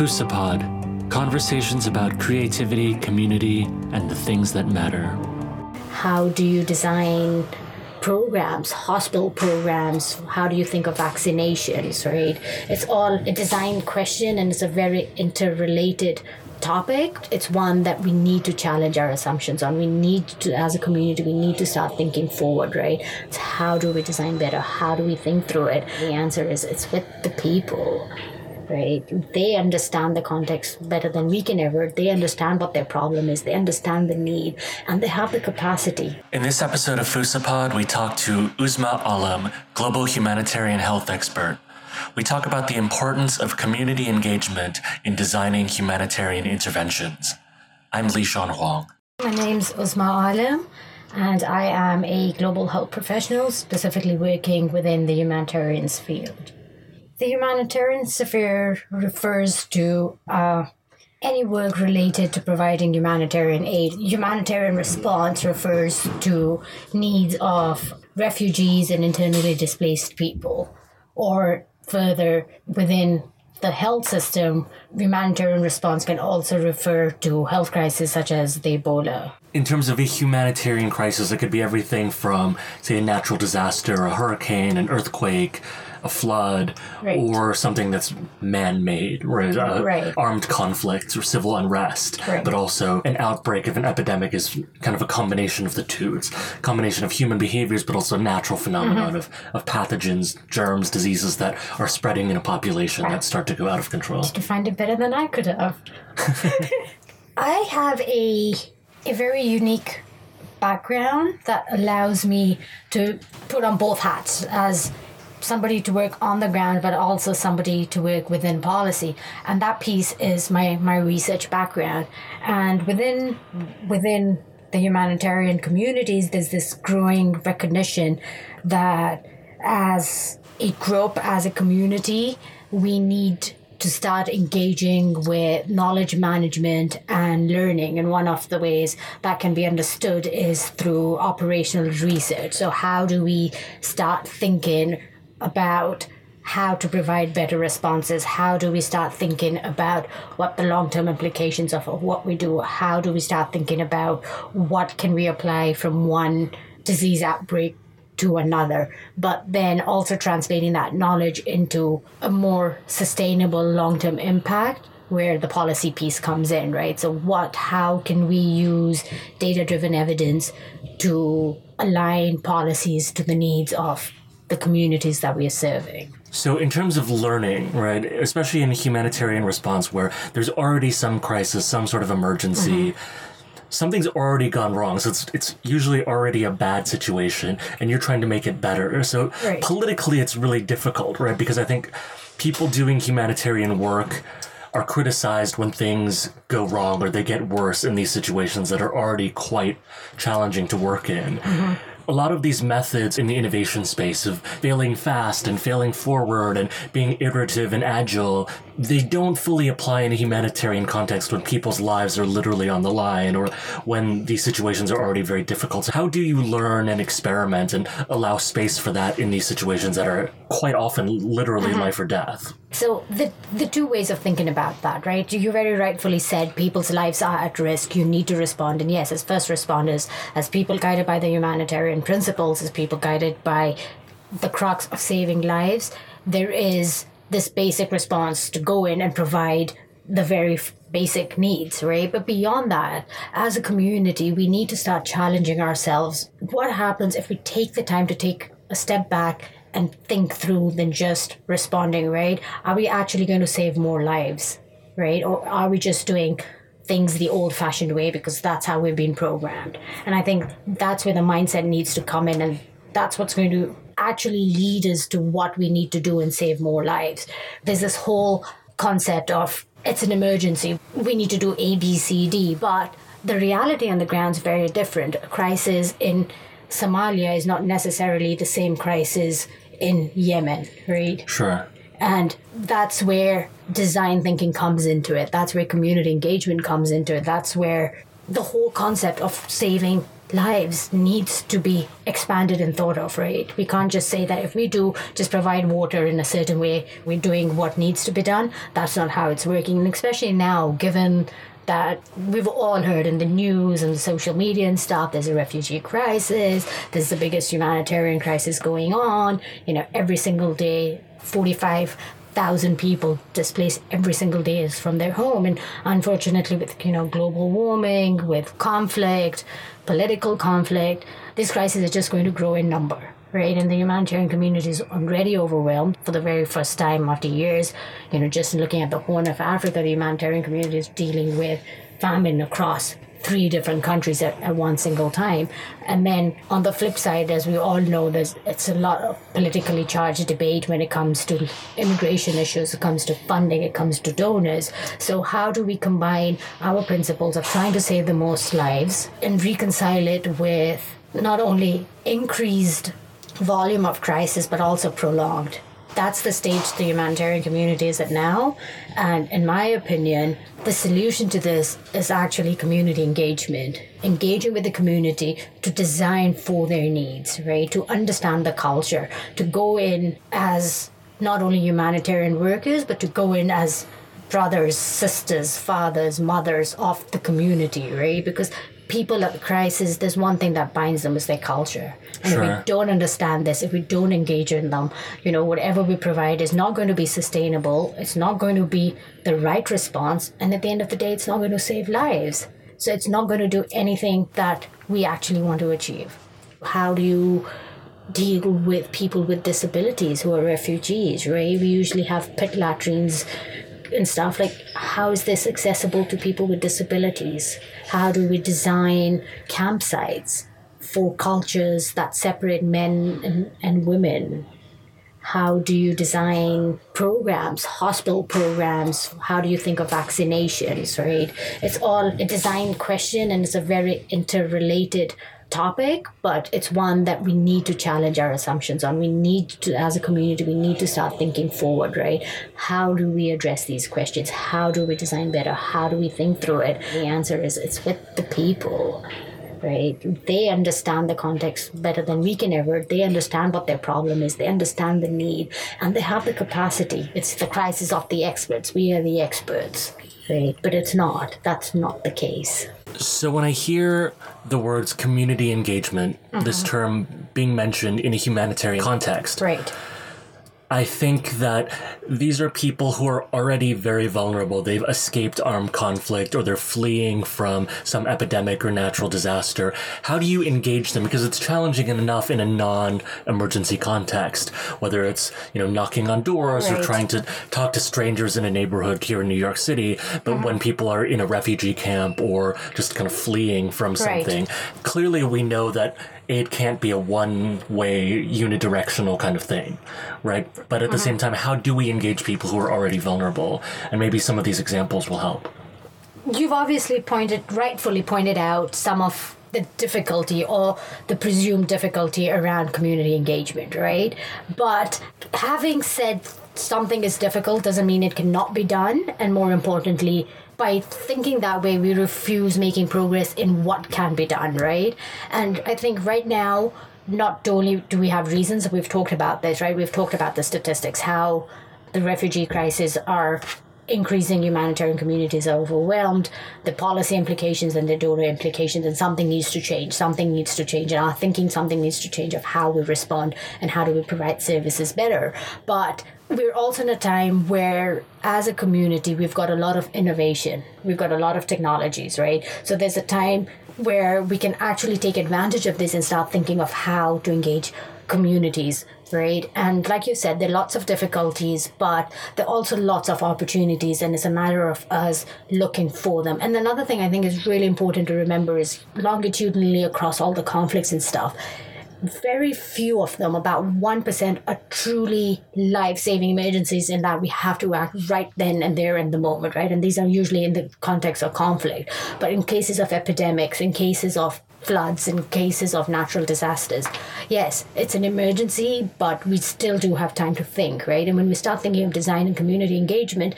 Fusapod conversations about creativity, community, and the things that matter. How do you design programs, hospital programs? How do you think of vaccinations, right? It's all a design question and it's a very interrelated topic. It's one that we need to challenge our assumptions on. We need to, as a community, we need to start thinking forward, right? It's how do we design better? How do we think through it? The answer is it's with the people right? They understand the context better than we can ever. They understand what their problem is. They understand the need, and they have the capacity. In this episode of Fusapod, we talk to Uzma Alam, global humanitarian health expert. We talk about the importance of community engagement in designing humanitarian interventions. I'm Li Shan Huang. My name's Uzma Alam and I am a global health professional, specifically working within the humanitarian field. The humanitarian sphere refers to uh, any work related to providing humanitarian aid. Humanitarian response refers to needs of refugees and internally displaced people, or further within the health system, humanitarian response can also refer to health crises such as the Ebola. In terms of a humanitarian crisis, it could be everything from, say, a natural disaster, a hurricane, an earthquake, a flood right. or something that's man-made, right? Uh, right. Armed conflicts or civil unrest, right. but also an outbreak of an epidemic is kind of a combination of the two. It's a combination of human behaviors, but also natural phenomenon mm-hmm. of, of pathogens, germs, diseases that are spreading in a population that start to go out of control. You defined it better than I could have. I have a a very unique background that allows me to put on both hats as somebody to work on the ground, but also somebody to work within policy. And that piece is my, my research background. And within within the humanitarian communities, there's this growing recognition that as a group, as a community, we need to start engaging with knowledge management and learning. And one of the ways that can be understood is through operational research. So, how do we start thinking about how to provide better responses how do we start thinking about what the long-term implications of what we do how do we start thinking about what can we apply from one disease outbreak to another but then also translating that knowledge into a more sustainable long-term impact where the policy piece comes in right? So what how can we use data driven evidence to align policies to the needs of the communities that we are serving. So, in terms of learning, right, especially in a humanitarian response where there's already some crisis, some sort of emergency, mm-hmm. something's already gone wrong. So, it's, it's usually already a bad situation, and you're trying to make it better. So, right. politically, it's really difficult, right? Because I think people doing humanitarian work are criticized when things go wrong or they get worse in these situations that are already quite challenging to work in. Mm-hmm a lot of these methods in the innovation space of failing fast and failing forward and being iterative and agile, they don't fully apply in a humanitarian context when people's lives are literally on the line or when these situations are already very difficult. So how do you learn and experiment and allow space for that in these situations that are quite often literally uh-huh. life or death? So the the two ways of thinking about that, right? You very rightfully said people's lives are at risk. You need to respond, and yes, as first responders, as people guided by the humanitarian principles, as people guided by the crux of saving lives, there is this basic response to go in and provide the very basic needs, right? But beyond that, as a community, we need to start challenging ourselves. What happens if we take the time to take a step back and think through than just responding, right? Are we actually going to save more lives, right? Or are we just doing things the old fashioned way because that's how we've been programmed? And I think that's where the mindset needs to come in, and that's what's going to actually lead us to what we need to do and save more lives. There's this whole concept of it's an emergency, we need to do A, B, C, D, but the reality on the ground is very different. A crisis in Somalia is not necessarily the same crisis in Yemen, right? Sure. And that's where design thinking comes into it. That's where community engagement comes into it. That's where the whole concept of saving lives needs to be expanded and thought of, right? We can't just say that if we do just provide water in a certain way, we're doing what needs to be done. That's not how it's working. And especially now, given that we've all heard in the news and social media and stuff. There's a refugee crisis. There's the biggest humanitarian crisis going on. You know, every single day, 45 thousand people displaced every single day is from their home and unfortunately with you know global warming with conflict political conflict this crisis is just going to grow in number right? And the humanitarian community is already overwhelmed for the very first time after years. You know, just looking at the Horn of Africa, the humanitarian community is dealing with famine across three different countries at, at one single time. And then on the flip side, as we all know, there's it's a lot of politically charged debate when it comes to immigration issues, it comes to funding, it comes to donors. So how do we combine our principles of trying to save the most lives and reconcile it with not only increased volume of crisis, but also prolonged. That's the stage the humanitarian community is at now. And in my opinion, the solution to this is actually community engagement, engaging with the community to design for their needs, right? To understand the culture, to go in as not only humanitarian workers, but to go in as brothers, sisters, fathers, mothers of the community, right? Because people at the crisis, there's one thing that binds them is their culture. And sure. if we don't understand this, if we don't engage in them, you know, whatever we provide is not going to be sustainable. It's not going to be the right response. And at the end of the day, it's not going to save lives. So it's not going to do anything that we actually want to achieve. How do you deal with people with disabilities who are refugees, right? We usually have pit latrines and stuff like how is this accessible to people with disabilities? How do we design campsites for cultures that separate men and, and women? How do you design programs hospital programs? How do you think of vaccinations right? It's all a design question and it's a very interrelated topic, but it's one that we need to challenge our assumptions on. We need to, as a community, we need to start thinking forward, right? How do we address these questions? How do we design better? How do we think through it? The answer is it's with the people. Right? They understand the context better than we can ever. They understand what their problem is. They understand the need and they have the capacity. It's the crisis of the experts. We are the experts But it's not. That's not the case. So when I hear the words community engagement, mm-hmm. this term being mentioned in a humanitarian context, right? I think that these are people who are already very vulnerable. They've escaped armed conflict or they're fleeing from some epidemic or natural disaster. How do you engage them? Because it's challenging enough in a non-emergency context, whether it's, you know, knocking on doors right. or trying to talk to strangers in a neighborhood here in New York City. But mm-hmm. when people are in a refugee camp or just kind of fleeing from something, right. clearly we know that it can't be a one way unidirectional kind of thing, right? But at the mm-hmm. same time, how do we engage people who are already vulnerable? And maybe some of these examples will help. You've obviously pointed, rightfully pointed out some of the difficulty or the presumed difficulty around community engagement, right? But having said something is difficult doesn't mean it cannot be done. And more importantly, by thinking that way, we refuse making progress in what can be done, right? And I think right now, not only do we have reasons, we've talked about this, right? We've talked about the statistics, how the refugee crisis are increasing humanitarian communities are overwhelmed, the policy implications and the donor implications, and something needs to change. Something needs to change, and our thinking something needs to change of how we respond and how do we provide services better. But we're also in a time where as a community we've got a lot of innovation we've got a lot of technologies right so there's a time where we can actually take advantage of this and start thinking of how to engage communities right and like you said there are lots of difficulties but there are also lots of opportunities and it's a matter of us looking for them and another thing i think is really important to remember is longitudinally across all the conflicts and stuff very few of them, about 1%, are truly life saving emergencies in that we have to act right then and there in the moment, right? And these are usually in the context of conflict. But in cases of epidemics, in cases of floods, and cases of natural disasters, yes, it's an emergency, but we still do have time to think, right? And when we start thinking of design and community engagement,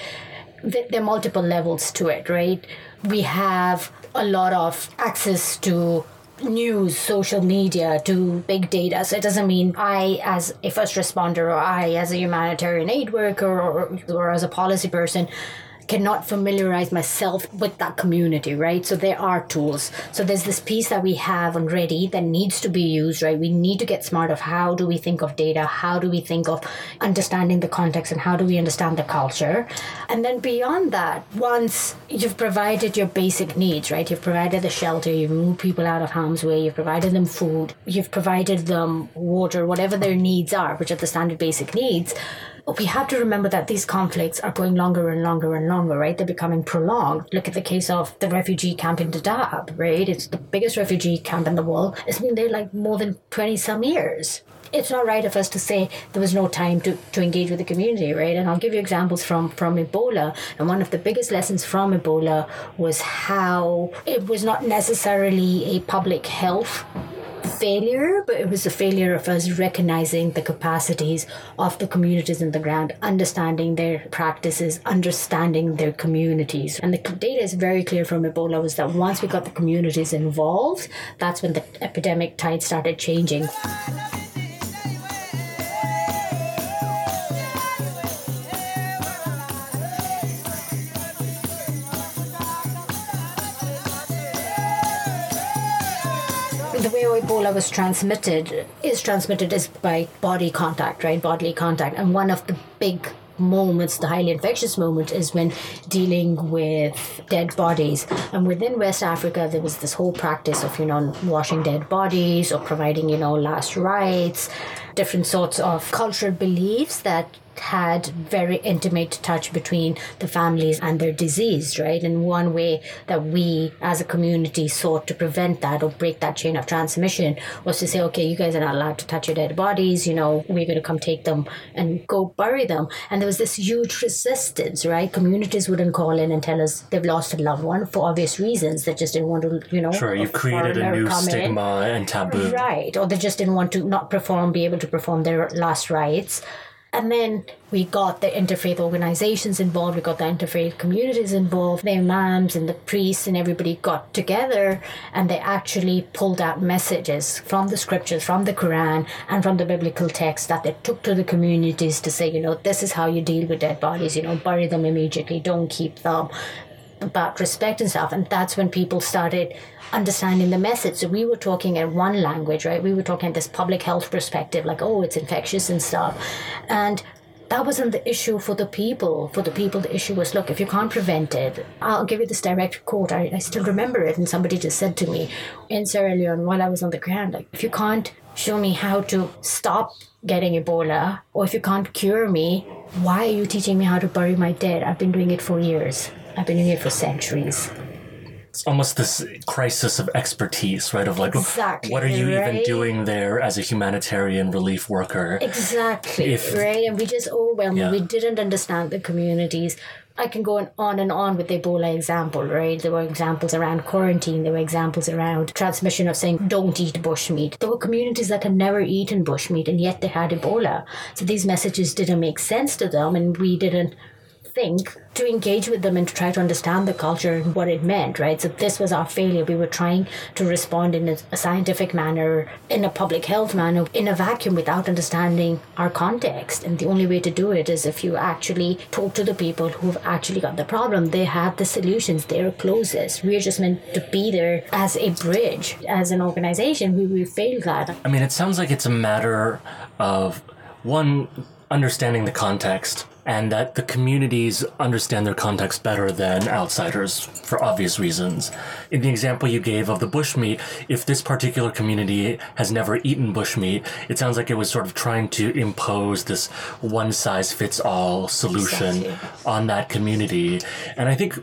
there are multiple levels to it, right? We have a lot of access to news, social media, to big data. So it doesn't mean I, as a first responder, or I, as a humanitarian aid worker, or, or as a policy person, cannot familiarize myself with that community, right? So there are tools. So there's this piece that we have already that needs to be used, right? We need to get smart of how do we think of data? How do we think of understanding the context and how do we understand the culture? And then beyond that, once you've provided your basic needs, right? You've provided the shelter, you've moved people out of harm's way, you've provided them food, you've provided them water, whatever their needs are, which are the standard basic needs we have to remember that these conflicts are going longer and longer and longer, right? They're becoming prolonged. Look at the case of the refugee camp in Dadaab, right? It's the biggest refugee camp in the world. It's been there like more than 20 some years it's not right of us to say there was no time to, to engage with the community, right? And I'll give you examples from, from Ebola. And one of the biggest lessons from Ebola was how it was not necessarily a public health failure, but it was a failure of us recognizing the capacities of the communities in the ground, understanding their practices, understanding their communities. And the data is very clear from Ebola was that once we got the communities involved, that's when the epidemic tide started changing. The way Ebola was transmitted is transmitted is by body contact, right? Bodily contact. And one of the big moments, the highly infectious moment, is when dealing with dead bodies. And within West Africa, there was this whole practice of, you know, washing dead bodies or providing, you know, last rites, different sorts of cultural beliefs that had very intimate touch between the families and their disease, right? And one way that we as a community sought to prevent that or break that chain of transmission was to say, okay, you guys are not allowed to touch your dead bodies, you know, we're going to come take them and go bury them. And there was this huge resistance, right? Communities wouldn't call in and tell us they've lost a loved one for obvious reasons. They just didn't want to, you know. Sure, you've created a new stigma in. and taboo. Right. Or they just didn't want to not perform, be able to perform their last rites. And then we got the interfaith organizations involved, we got the interfaith communities involved, the imams and the priests and everybody got together and they actually pulled out messages from the scriptures, from the Quran and from the biblical text that they took to the communities to say, you know, this is how you deal with dead bodies, you know, bury them immediately, don't keep them about respect and stuff. And that's when people started understanding the message. So we were talking in one language, right? We were talking this public health perspective, like, oh, it's infectious and stuff. And that wasn't the issue for the people. For the people, the issue was look, if you can't prevent it, I'll give you this direct quote. I, I still remember it. And somebody just said to me in Sierra Leone while I was on the ground, like, if you can't show me how to stop getting Ebola, or if you can't cure me, why are you teaching me how to bury my dead? I've been doing it for years. I've been it for centuries it's almost this crisis of expertise, right? Of like, exactly, what are you right? even doing there as a humanitarian relief worker? Exactly, if, right? And we just oh, overwhelmed. Yeah. We didn't understand the communities. I can go on and on with the Ebola example, right? There were examples around quarantine. There were examples around transmission of saying, don't eat bushmeat. There were communities that had never eaten bushmeat and yet they had Ebola. So these messages didn't make sense to them and we didn't think to engage with them and to try to understand the culture and what it meant, right? So this was our failure. We were trying to respond in a, scientific manner, in a public health manner, in a vacuum without understanding our context. And the only way to do it is if you actually talk to the people who've actually got the problem. They have the solutions. They're closest. We're just meant to be there as a bridge. As an organization, we, we failed that. I mean, it sounds like it's a matter of one understanding the context and that the communities understand their context better than outsiders for obvious reasons. In the example you gave of the bushmeat, if this particular community has never eaten bushmeat, it sounds like it was sort of trying to impose this one size fits all solution exactly. on that community. And I think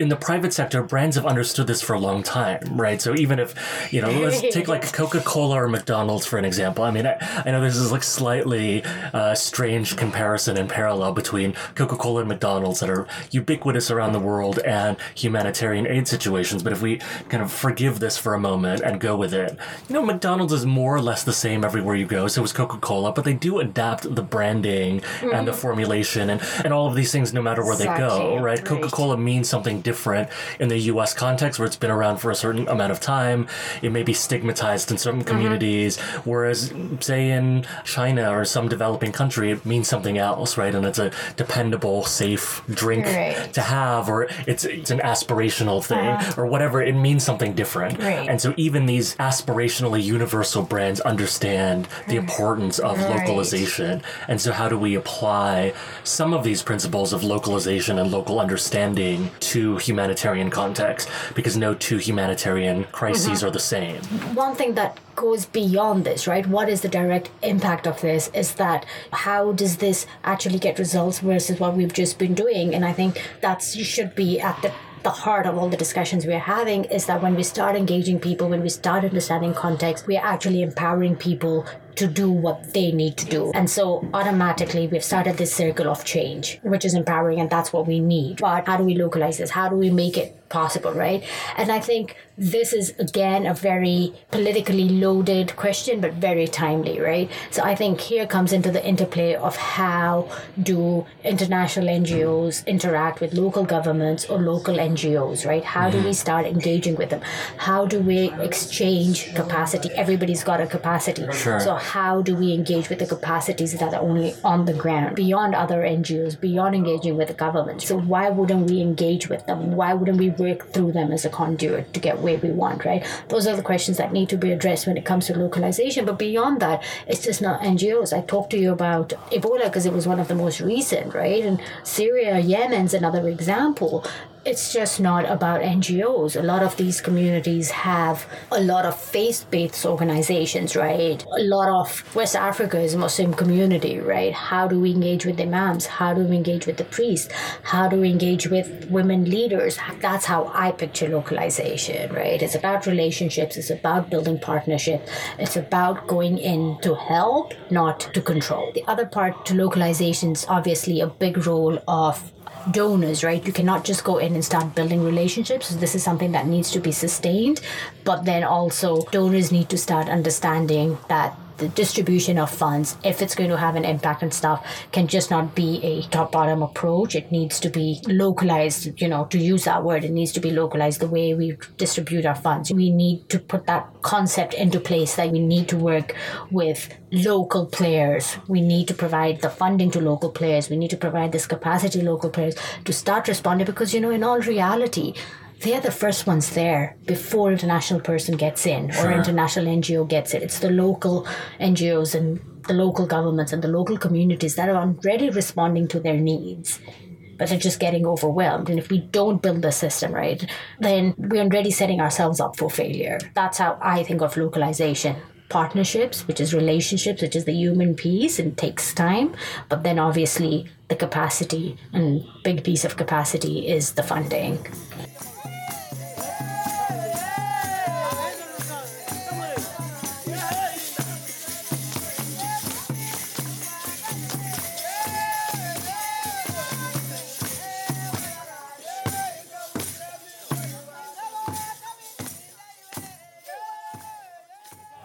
in the private sector, brands have understood this for a long time, right? So even if, you know, let's take like Coca Cola or McDonald's for an example. I mean, I, I know this is like slightly uh, strange comparison and parallel between Coca Cola and McDonald's that are ubiquitous around the world and humanitarian aid situations. But if we kind of forgive this for a moment and go with it, you know, McDonald's is more or less the same everywhere you go. So is Coca Cola, but they do adapt the branding mm. and the formulation and, and all of these things no matter where exactly. they go, right? right. Coca Cola means something different in the US context where it's been around for a certain amount of time. It may be stigmatized in certain mm-hmm. communities, mm-hmm. whereas, say, in China or some developing country, it means something else, right? And it's a dependable, safe drink right. to have, or it's, it's an aspirational thing, uh-huh. or whatever. It means something different. Right. And so even these aspirationally universal brands understand the importance of right. localization. And so, how do we apply some of these principles of localization and local understanding to humanitarian context? Because no two humanitarian crises mm-hmm. are the same. One thing that goes beyond this, right? What is the direct impact of this? Is that how does this actually get results versus what we've just been doing? And I think that should be at the the heart of all the discussions we're having is that when we start engaging people, when we start understanding context, we're actually empowering people to do what they need to do. And so automatically we've started this circle of change, which is empowering and that's what we need. But how do we localize this? How do we make it possible, right? And I think this is again a very politically loaded question, but very timely, right? So I think here comes into the interplay of how do international NGOs interact with local governments or local NGOs, right? How do we mm-hmm. start engaging with them? How do we exchange capacity? Everybody's got a capacity. Sure. So how do we engage with the capacities that are only on the ground, beyond other NGOs, beyond engaging with the government? So why wouldn't we engage with them? Why wouldn't we work through them as a conduit to get where we want, right? Those are the questions that need to be addressed when it comes to localization. But beyond that, it's just not NGOs. I talked to you about Ebola because it was one of the most recent, right? And Syria, Yemen's another example it's just not about NGOs. A lot of these communities have a lot of faith based organizations, right? A lot of West Africa is a Muslim community, right? How do we engage with the imams? How do we engage with the priests? How do we engage with women leaders? That's how I picture localization, right? It's about relationships, it's about building partnership, it's about going in to help, not to control. The other part to localization is obviously a big role of donors, right? You cannot just go in and start building relationships. This is something that needs to be sustained. But then also, donors need to start understanding that the distribution of funds, if it's going to have an impact and stuff, can just not be a top bottom approach. It needs to be localized, you know, to use that word, it needs to be localized the way we distribute our funds. We need to put that concept into place that we need to work with local players. We need to provide the funding to local players. We need to provide this capacity local players to start responding because, you know, in all reality, they're the first ones there before international person gets in or sure. international NGO gets it. It's the local NGOs and the local governments and the local communities that are already responding to their needs but they're just getting overwhelmed. And if we don't build the system right, then we're already setting ourselves up for failure. That's how I think of localization. Partnerships, which is relationships, which is the human piece and takes time, but then obviously the capacity and big piece of capacity is the funding.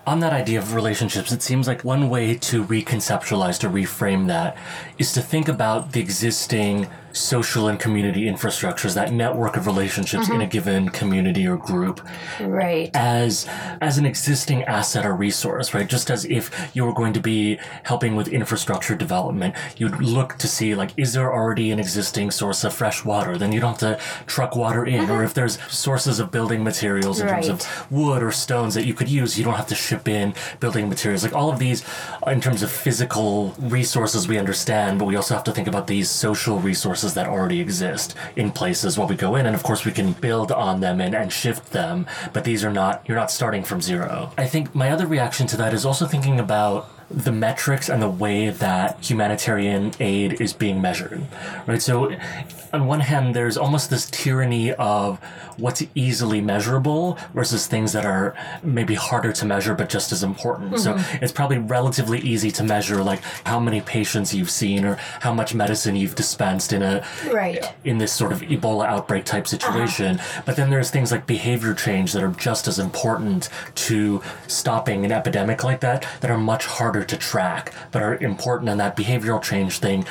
On that idea of relationships, it seems like one way to reconceptualize, to reframe that, is to think about the existing social and community infrastructures, that network of relationships mm-hmm. in a mm-hmm. given community or group, right? As as an existing asset or resource, right? Just as if you were going to be helping with infrastructure development, you'd look to see like, is there already an existing source of fresh water? Then you don't have to truck water in, mm-hmm. or if there's sources of building materials in right. terms of wood or stones that you could use, you don't have to ship in building materials. Like all of these, in terms of physical resources, we understand, but we also have to think about these social resources resources that already exist in places while we go in. And of course, we can build on them and, and shift them, but these are not, you're not starting from zero. I think my other reaction to that is also thinking about the metrics and the way that humanitarian aid is being measured, right? So, on one hand, there's almost this tyranny of what's easily measurable versus things that are maybe harder to measure but just as important. So, mm-hmm. it's probably relatively easy to measure like how many patients you've seen or how much medicine you've dispensed in a Right. in this sort of Ebola outbreak type uh-huh. situation. But then there's things like behavior change that are just as important to stopping an epidemic like that that are much harder to track but are important and that behavioral change thing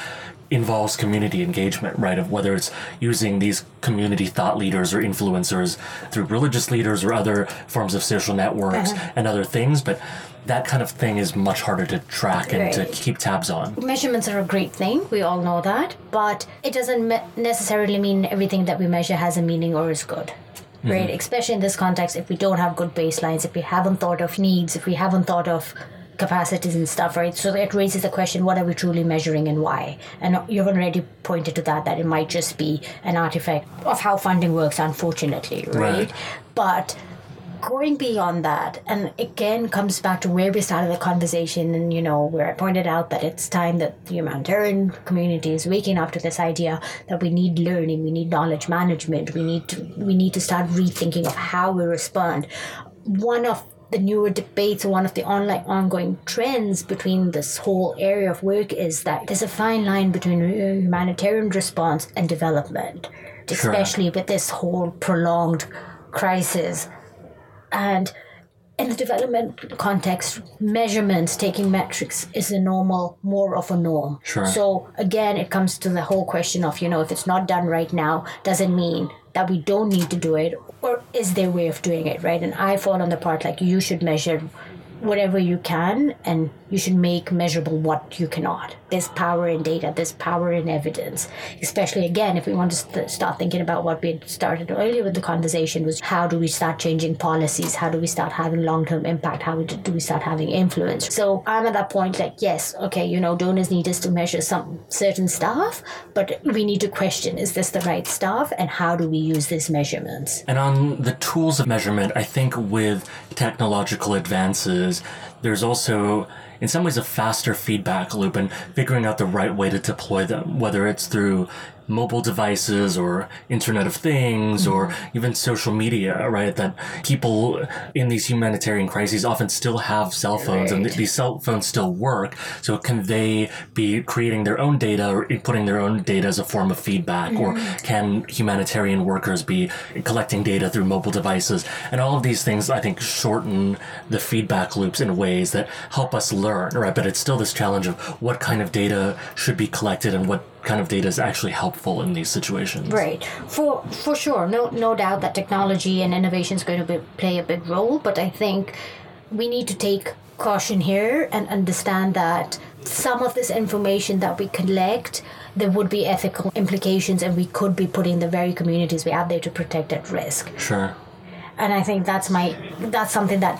involves community engagement right of whether it's using these community thought leaders or influencers through religious leaders or other forms of social networks uh-huh. and other things but that kind of thing is much harder to track and to keep tabs on Measurements are a great thing. We all know that. But it doesn't me- necessarily mean everything that we measure has a meaning or is good. Right? Mm-hmm. Especially in this context, if we don't have good baselines, if we haven't thought of needs, if we haven't thought of capacities and stuff, right? So it raises the question what are we truly measuring and why? And you've already pointed to that, that it might just be an artifact of how funding works, unfortunately, right? Right. But going beyond that and again comes back to where we started the conversation and you know where i pointed out that it's time that the humanitarian community is waking up to this idea that we need learning we need knowledge management we need to we need to start rethinking of how we respond one of the newer debates or one of the online ongoing trends between this whole area of work is that there's a fine line between humanitarian response and development especially with this whole prolonged crisis and in the development context, measurements, taking metrics is a normal, more of a norm. Sure. So again, it comes to the whole question of, you know, if it's not done right now, does it mean that we don't need to do it? Or is there a way of doing it, right? And I fall on the part like you should measure whatever you can and you should make measurable what you cannot. There's power in data, there's power in evidence. Especially again, if we want to st- start thinking about what we had started earlier with the conversation was how do we start changing policies? How do we start having long-term impact? How do we start having influence? So I'm at that point like, yes, okay, you know, donors need us to measure some certain stuff, but we need to question, is this the right stuff? And how do we use these measurements? And on the tools of measurement, I think with technological advances, there's also, in some ways, a faster feedback loop and figuring out the right way to deploy them, whether it's through mobile devices or Internet of Things or mm-hmm. even social media, right? That people in these humanitarian crises often still have cell phones and Right. these cell phones still work. So can they be creating their own data or inputting their own data as a form of feedback? Or mm-hmm. can humanitarian workers be collecting data through mobile devices? And all of these things, I think, shorten the feedback loops in ways that help us learn, right? But it's still this challenge of what kind of data should be collected and what kind of data is actually helpful in these situations. Right. For for sure. No no doubt that technology and innovation is going to be, play a big role, but I think we need to take caution here and understand that some of this information that we collect there would be ethical implications and we could be putting the very communities we have there to protect at risk Sure. and i think that's my that's something that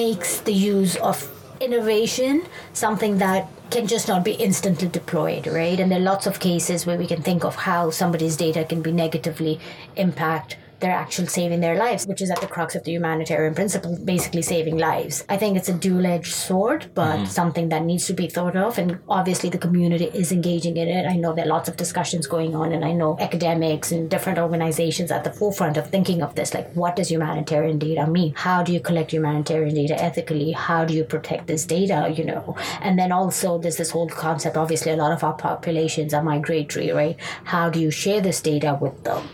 makes the use of innovation something that can just not be instantly deployed right? And there are lots of cases where we can think of how somebody's data can be negatively impact their actually saving their lives which is at the crux of the humanitarian principle basically saving lives. I think it's a dual-edged sword but mm-hmm. something that needs to be thought of and obviously the community is engaging in it. I know there are lots of discussions going on and i know academics and different organizations at the forefront of thinking of this like what does humanitarian data mean? How do you collect humanitarian data ethically? How do you protect this data you know? And then also there's this whole concept obviously a lot of our populations are migratory right? How do you share this data with them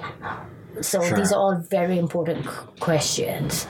so Sure. these are all very important questions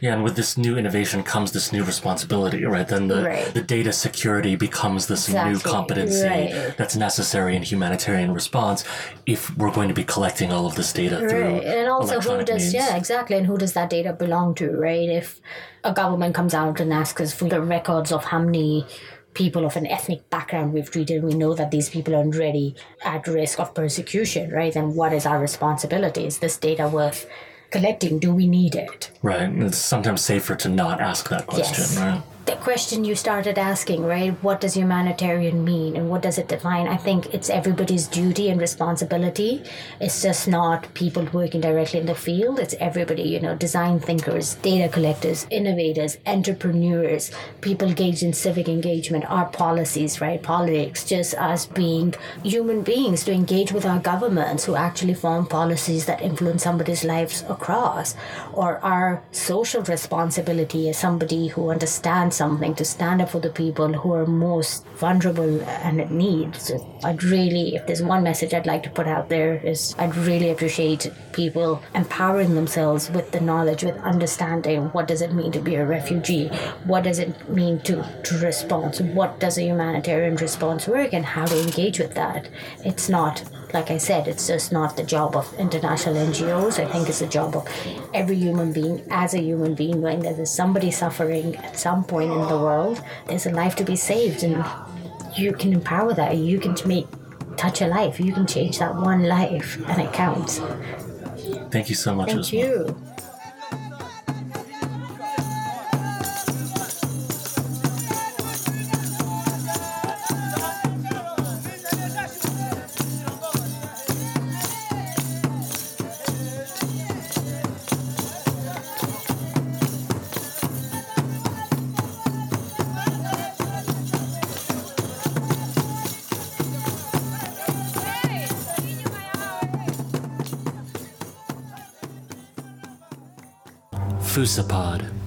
Yeah, and with this new innovation comes this new responsibility, right? Then the, Right. the data security becomes this new competency right. that's necessary in humanitarian response if we're going to be collecting all of this data through Right, and also who does means. yeah exactly, and who does that data belong to, right? If a government comes out and asks us for the records of how many people of an ethnic background we've treated, we know that these people are already at risk of persecution, right? Then what is our responsibility? Is this data worth collecting? Do we need it? Right. It's sometimes safer to not ask that question, Yes. right? The question you started asking, right? What does humanitarian mean and what does it define? I think it's everybody's duty and responsibility. It's just not people working directly in the field, it's everybody, you know, design thinkers, data collectors, innovators, entrepreneurs, people engaged in civic engagement, our policies, right? Politics, just us being human beings to engage with our governments who actually form policies that influence somebody's lives across, or our social responsibility as somebody who understands something to stand up for the people who are most vulnerable and in need. So I'd really, if there's one message I'd like to put out there, is I'd really appreciate people empowering themselves with the knowledge, with understanding what does it mean to be a refugee, what does it mean to, to respond, what does a humanitarian response work, and how to engage with that. It's not like I said, it's just not the job of international NGOs. I think it's the job of every human being as a human being, knowing that there's somebody suffering at some point in the world. There's a life to be saved, and you can empower that. You can make touch a life. You can change that one life, and it counts. Thank you so much. Thank you. Fusapod.